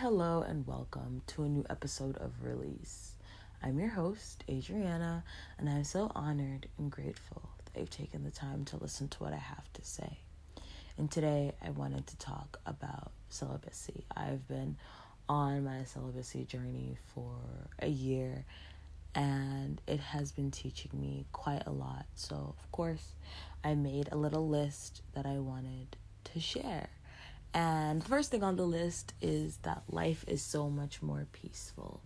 hello, and welcome to a new episode of Release. I'm your host, Adriana, and I'm so honored and grateful that you've taken the time to listen to what I have to say. And today I wanted to talk about celibacy. I've been on my celibacy journey for a year and it has been teaching me quite a lot. So, of course, I made a little list that I wanted to share. And first thing on the list is that life is so much more peaceful.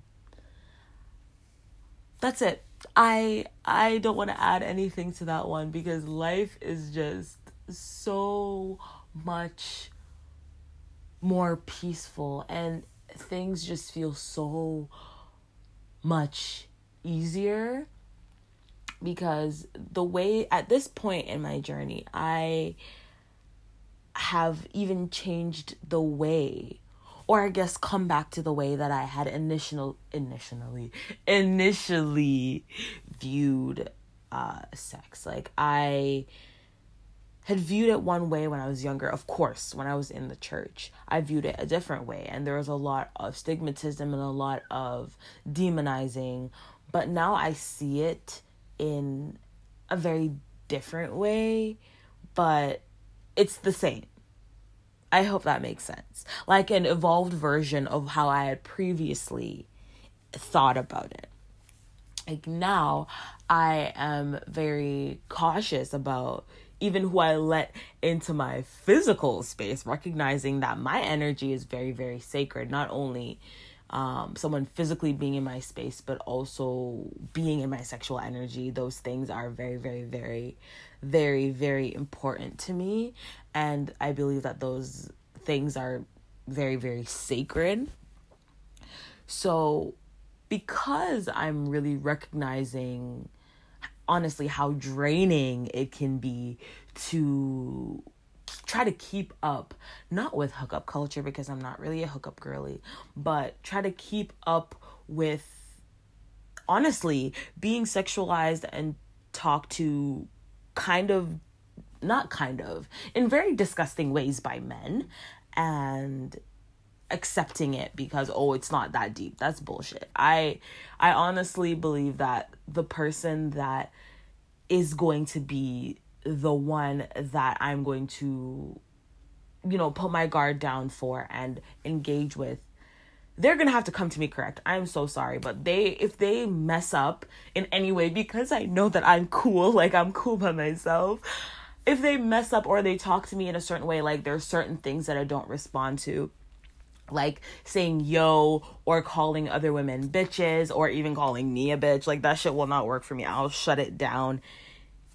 That's it. I I don't want to add anything to that one because life is just so much more peaceful and things just feel so much easier because the way at this point in my journey I have even changed the way or I guess come back to the way that I had initial initially initially viewed uh sex. Like I had viewed it one way when I was younger. Of course, when I was in the church, I viewed it a different way and there was a lot of stigmatism and a lot of demonizing, but now I see it in a very different way, but it's the same. I hope that makes sense. Like an evolved version of how I had previously thought about it. Like now, I am very cautious about even who I let into my physical space, recognizing that my energy is very, very sacred. Not only um, someone physically being in my space, but also being in my sexual energy. Those things are very, very, very, very, very important to me. And I believe that those things are very, very sacred. So, because I'm really recognizing, honestly, how draining it can be to try to keep up, not with hookup culture because I'm not really a hookup girly, but try to keep up with honestly being sexualized and talked to kind of not kind of in very disgusting ways by men and accepting it because oh it's not that deep. That's bullshit. I i honestly believe that the person that is going to be the one that i'm going to you know put my guard down for and engage with they're gonna have to come to me correct i'm so sorry but they if they mess up in any way because i know that i'm cool like i'm cool by myself if they mess up or they talk to me in a certain way, like there's certain things that I don't respond to. Like saying yo or calling other women bitches or even calling me a bitch. Like that shit will not work for me. I'll shut it down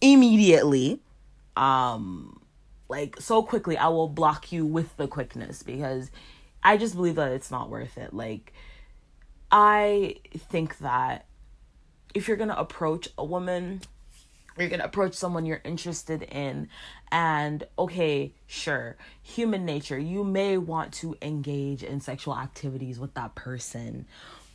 immediately. Um like so quickly I will block you with the quickness because I just believe that it's not worth it. Like I think that if you're going to approach a woman you're going to approach someone you're interested in and okay sure human nature you may want to engage in sexual activities with that person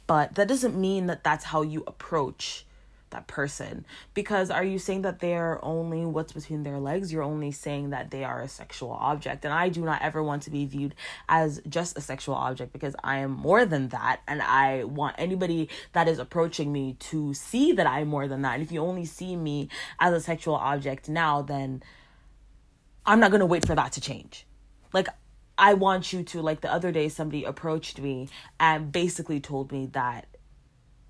but that doesn't mean that that's how you approach that person. Because are you saying that they're only what's between their legs? You're only saying that they are a sexual object. And i do not ever want to be viewed as just a sexual object because i am more than that. And i want anybody that is approaching me to see that i'm more than that. And if you only see me as a sexual object now then i'm not going to wait for that to change. Like I want you to like the other day somebody approached me and basically told me that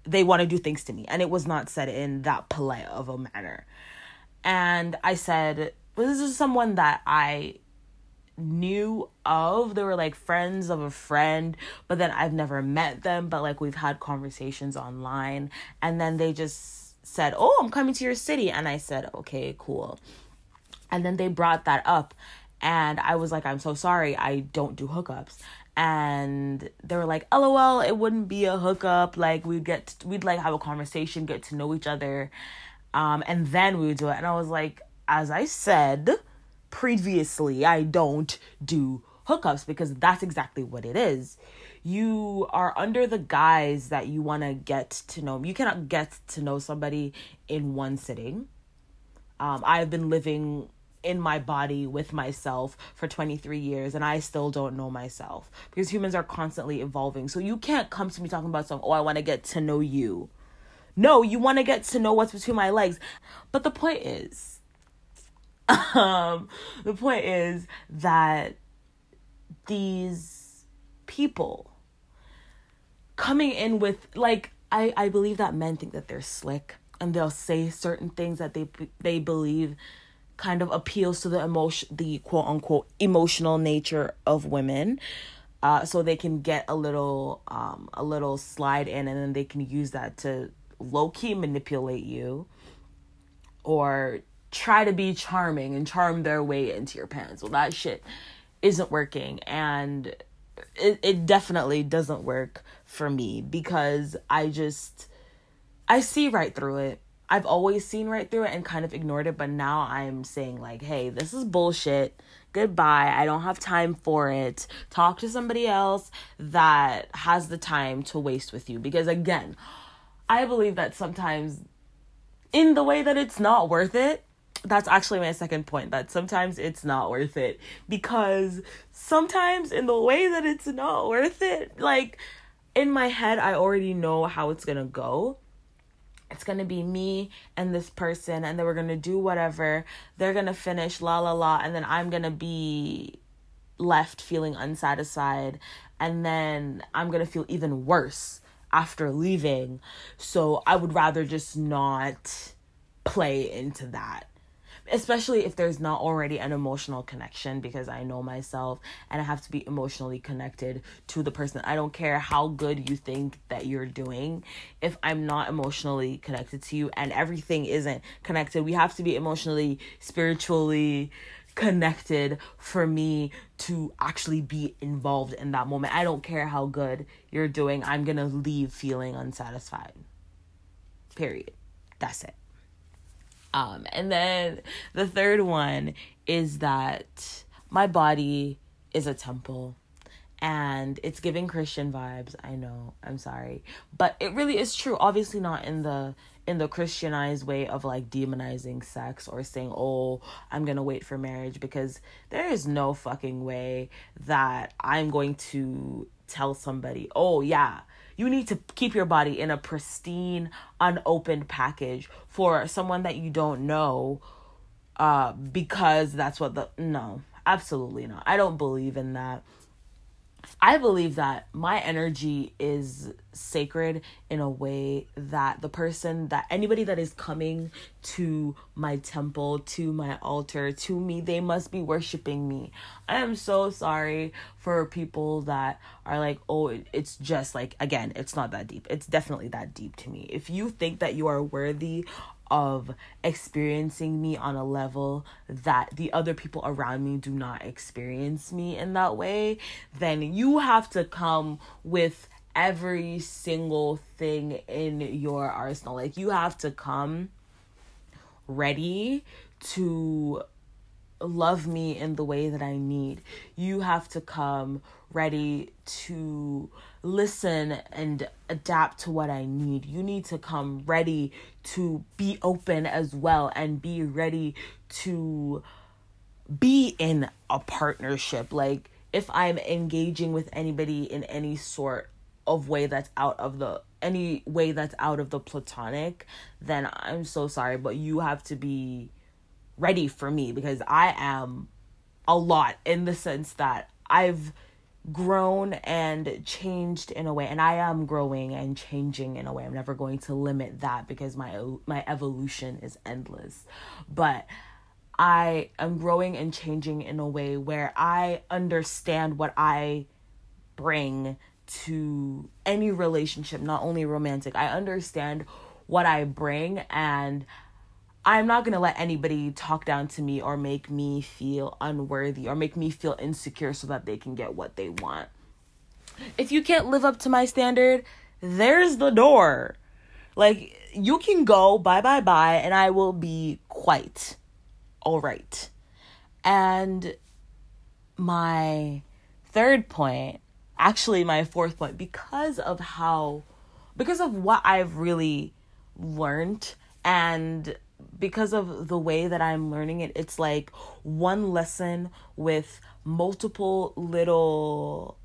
they want to do things to me. And it was not said in that polite of a manner. And i said well, this is someone that i knew of. They were like friends of a friend but then i've never met them but like we've had conversations online. And then they just said oh i'm coming to your city. And i said okay cool. And then they brought that up. And i was like i'm so sorry. I don't do hookups and they were like lol it wouldn't be a hookup. Like we'd get to, we'd like have a conversation get to know each other. Um and then we would do it. And i was like as i said previously i don't do hookups because that's exactly what it is. You are under the guise that you want to get to know you cannot get to know somebody in one sitting. Um i've been living in my body with myself for 23 years and I still don't know myself because humans are constantly evolving. So you can't come to me talking about something, oh, I want to get to know you. No, you want to get to know what's between my legs. But the point is, um, the point is that these people coming in with like I I believe that men think that they're slick and they'll say certain things that they they believe kind of appeals to the emotion the quote unquote emotional nature of women. Uh, so they can get a little um, a little slide in and then they can use that to low key manipulate you or try to be charming and charm their way into your pants. Well that shit isn't working. And it, it definitely doesn't work for me because i just i see right through it I've always seen right through it and kind of ignored it, but now I'm saying, like, hey, this is bullshit. Goodbye. I don't have time for it. Talk to somebody else that has the time to waste with you. Because again, I believe that sometimes, in the way that it's not worth it, that's actually my second point that sometimes it's not worth it. Because sometimes, in the way that it's not worth it, like, in my head, I already know how it's gonna go it's gonna be me and this person and then we're gonna do whatever. They're gonna finish la la la and then i'm gonna be left feeling unsatisfied and then i'm gonna feel even worse after leaving. So i would rather just not play into that especially if there's not already an emotional connection because I know myself and I have to be emotionally connected to the person. I don't care how good you think that you're doing. If I'm not emotionally connected to you and everything isn't connected, we have to be emotionally, spiritually connected for me to actually be involved in that moment. I don't care how good you're doing. I'm going to leave feeling unsatisfied. Period. That's it. Um, and then the third one is that my body is a temple and it's giving Christian vibes. I know, I'm sorry, but it really is true. Obviously, not in the in the Christianized way of like demonizing sex or saying, "Oh, I'm gonna wait for marriage," because there is no fucking way that I'm going to tell somebody, "Oh yeah, you need to keep your body in a pristine, unopened package for someone that you don't know uh, because that's what the. No, absolutely not. I don't believe in that. I believe that my energy is sacred in a way that the person that anybody that is coming to my temple, to my altar, to me, they must be worshiping me. I am so sorry for people that are like, oh, it's just like, again, it's not that deep. It's definitely that deep to me. If you think that you are worthy of experiencing me on a level that the other people around me do not experience me in that way, then you have to come with every single thing in your arsenal. Like you have to come ready to love me in the way that I need. You have to come ready to listen and adapt to what I need. You need to come ready to be open as well and be ready to be in a partnership. Like, if I'm engaging with anybody in any sort of way that's out of the any way that's out of the platonic, then I'm so sorry, but you have to be ready for me because I am a lot in the sense that I've grown and changed in a way and I am growing and changing in a way. I'm never going to limit that because my my evolution is endless. But I am growing and changing in a way where I understand what I bring to any relationship, not only romantic. I understand what I bring and I'm not going to let anybody talk down to me or make me feel unworthy or make me feel insecure so that they can get what they want. If you can't live up to my standard, there's the door. Like, you can go, bye bye bye, and I will be quite all right. And my third point, actually, my fourth point, because of how, because of what I've really learned and because of the way that I'm learning it, it's like one lesson with multiple little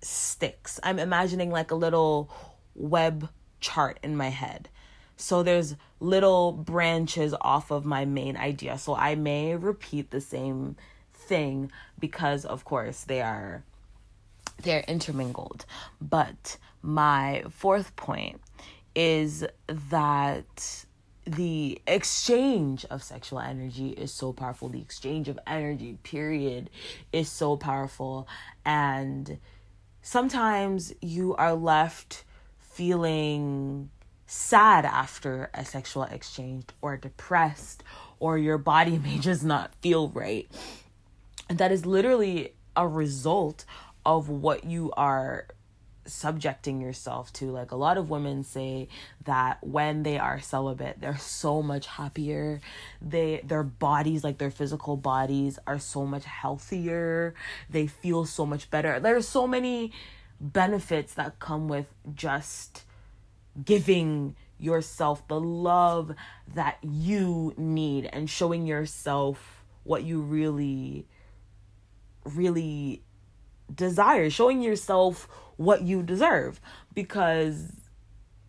sticks. I'm imagining like a little web chart in my head. So there's little branches off of my main idea. So I may repeat the same thing because of course they are they're intermingled. But my fourth point is that the exchange of sexual energy is so powerful. The exchange of energy, period, is so powerful. And sometimes you are left feeling sad after a sexual exchange or depressed or your body may just not feel right. And that is literally a result of what you are subjecting yourself to. Like a lot of women say that when they are celibate they're so much happier. They their bodies like their physical bodies are so much healthier. They feel so much better. There's so many benefits that come with just giving yourself the love that you need and showing yourself what you really really desire. Showing yourself what you deserve. Because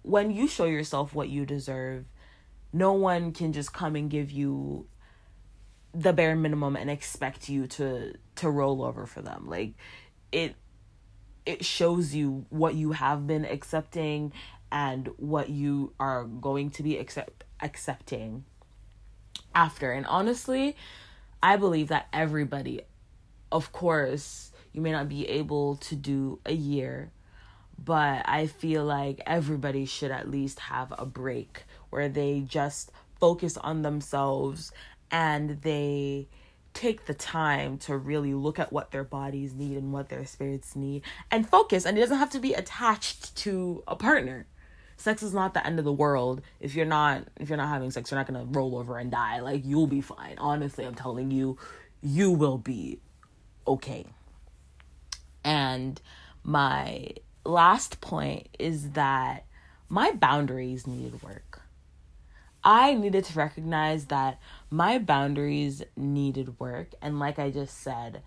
when you show yourself what you deserve no one can just come and give you the bare minimum and expect you to to roll over for them. Like it it shows you what you have been accepting and what you are going to be accept accepting after. And honestly i believe that everybody of course you may not be able to do a year, but I feel like everybody should at least have a break where they just focus on themselves and they take the time to really look at what their bodies need and what their spirits need and focus. And it doesn't have to be attached to a partner. Sex is not the end of the world. If you're not if you're not having sex you're not going to roll over and die. Like you'll be fine. Honestly i'm telling you you will be okay and my last point is that my boundaries needed work. I needed to recognize that my boundaries needed work. And like I just said,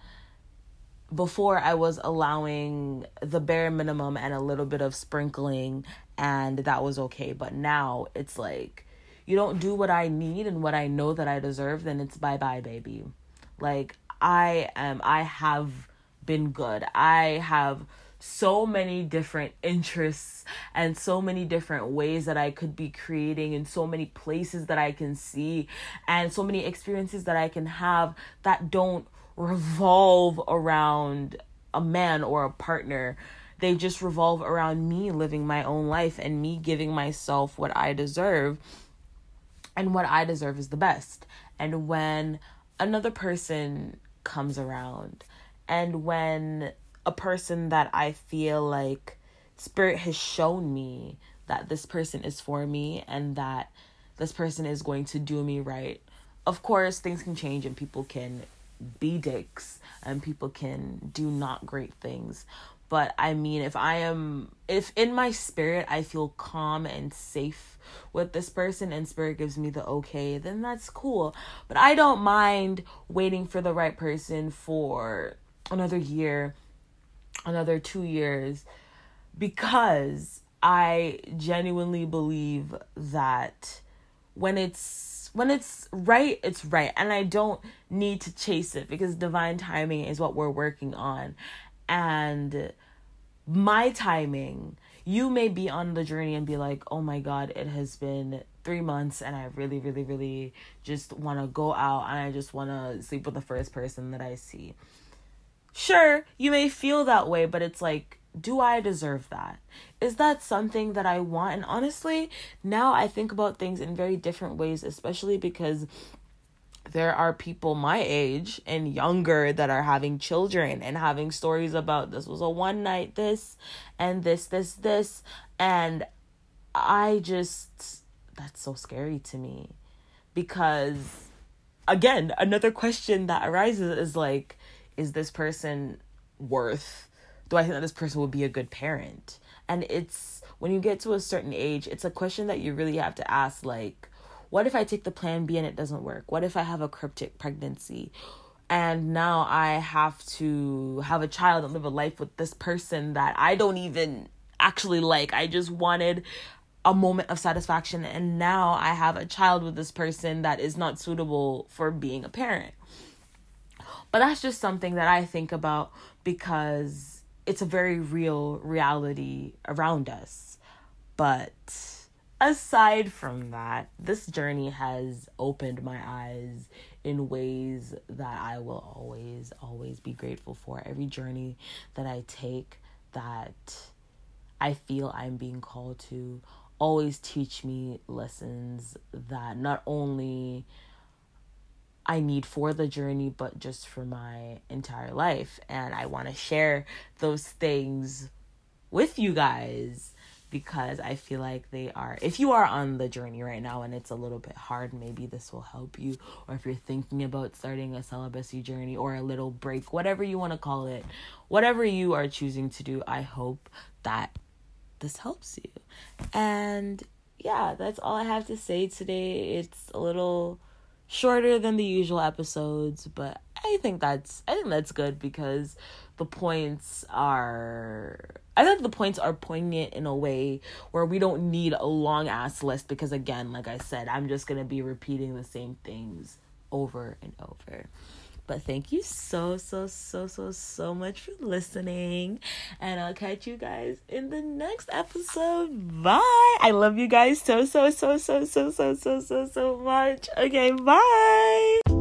before I was allowing the bare minimum and a little bit of sprinkling, and that was okay. But now it's like, you don't do what I need and what I know that I deserve, then it's bye bye, baby. Like, I am, I have been good. I have so many different interests and so many different ways that I could be creating and so many places that I can see and so many experiences that I can have that don't revolve around a man or a partner. They just revolve around me living my own life and me giving myself what I deserve. And what I deserve is the best. And when another person comes around and when a person that I feel like spirit has shown me that this person is for me and that this person is going to do me right. Of course, things can change and people can be dicks and people can do not great things. But I mean, if I am, if in my spirit I feel calm and safe with this person and spirit gives me the okay, then that's cool. But I don't mind waiting for the right person for another year, another two years, because I genuinely believe that when it's when it's right, it's right. And I don't need to chase it because divine timing is what we're working on. And my timing, you may be on the journey and be like, oh my God, it has been three months and I really, really, really just want to go out and I just want to sleep with the first person that I see. Sure, you may feel that way, but it's like, do I deserve that? Is that something that I want? And honestly, now I think about things in very different ways, especially because there are people my age and younger that are having children and having stories about this was a one night this and this this this and I just that's so scary to me because again another question that arises is like is this person worth do I think that this person would be a good parent? And it's when you get to a certain age, it's a question that you really have to ask like what if I take the plan B and it doesn't work? What if I have a cryptic pregnancy? And now I have to have a child and live a life with this person that I don't even actually like. I just wanted a moment of satisfaction and now I have a child with this person that is not suitable for being a parent. But that's just something that I think about because it's a very real reality around us. But aside from that, this journey has opened my eyes in ways that I will always, always be grateful for. Every journey that I take that I feel I'm being called to always teach me lessons that not only I need for the journey, but just for my entire life. And I want to share those things with you guys because I feel like they are. If you are on the journey right now and it's a little bit hard, maybe this will help you. Or if you're thinking about starting a celibacy journey or a little break, whatever you want to call it, whatever you are choosing to do, I hope that this helps you. And yeah, that's all I have to say today. It's a little shorter than the usual episodes, but I think that's I think that's good because the points are I think the points are poignant in a way where we don't need a long ass list because again, like I said, I'm just going to be repeating the same things over and over. But thank you so, so, so, so, so much for listening. And I'll catch you guys in the next episode. Bye. I love you guys so, so, so, so, so, so, so, so, so much. Okay, bye.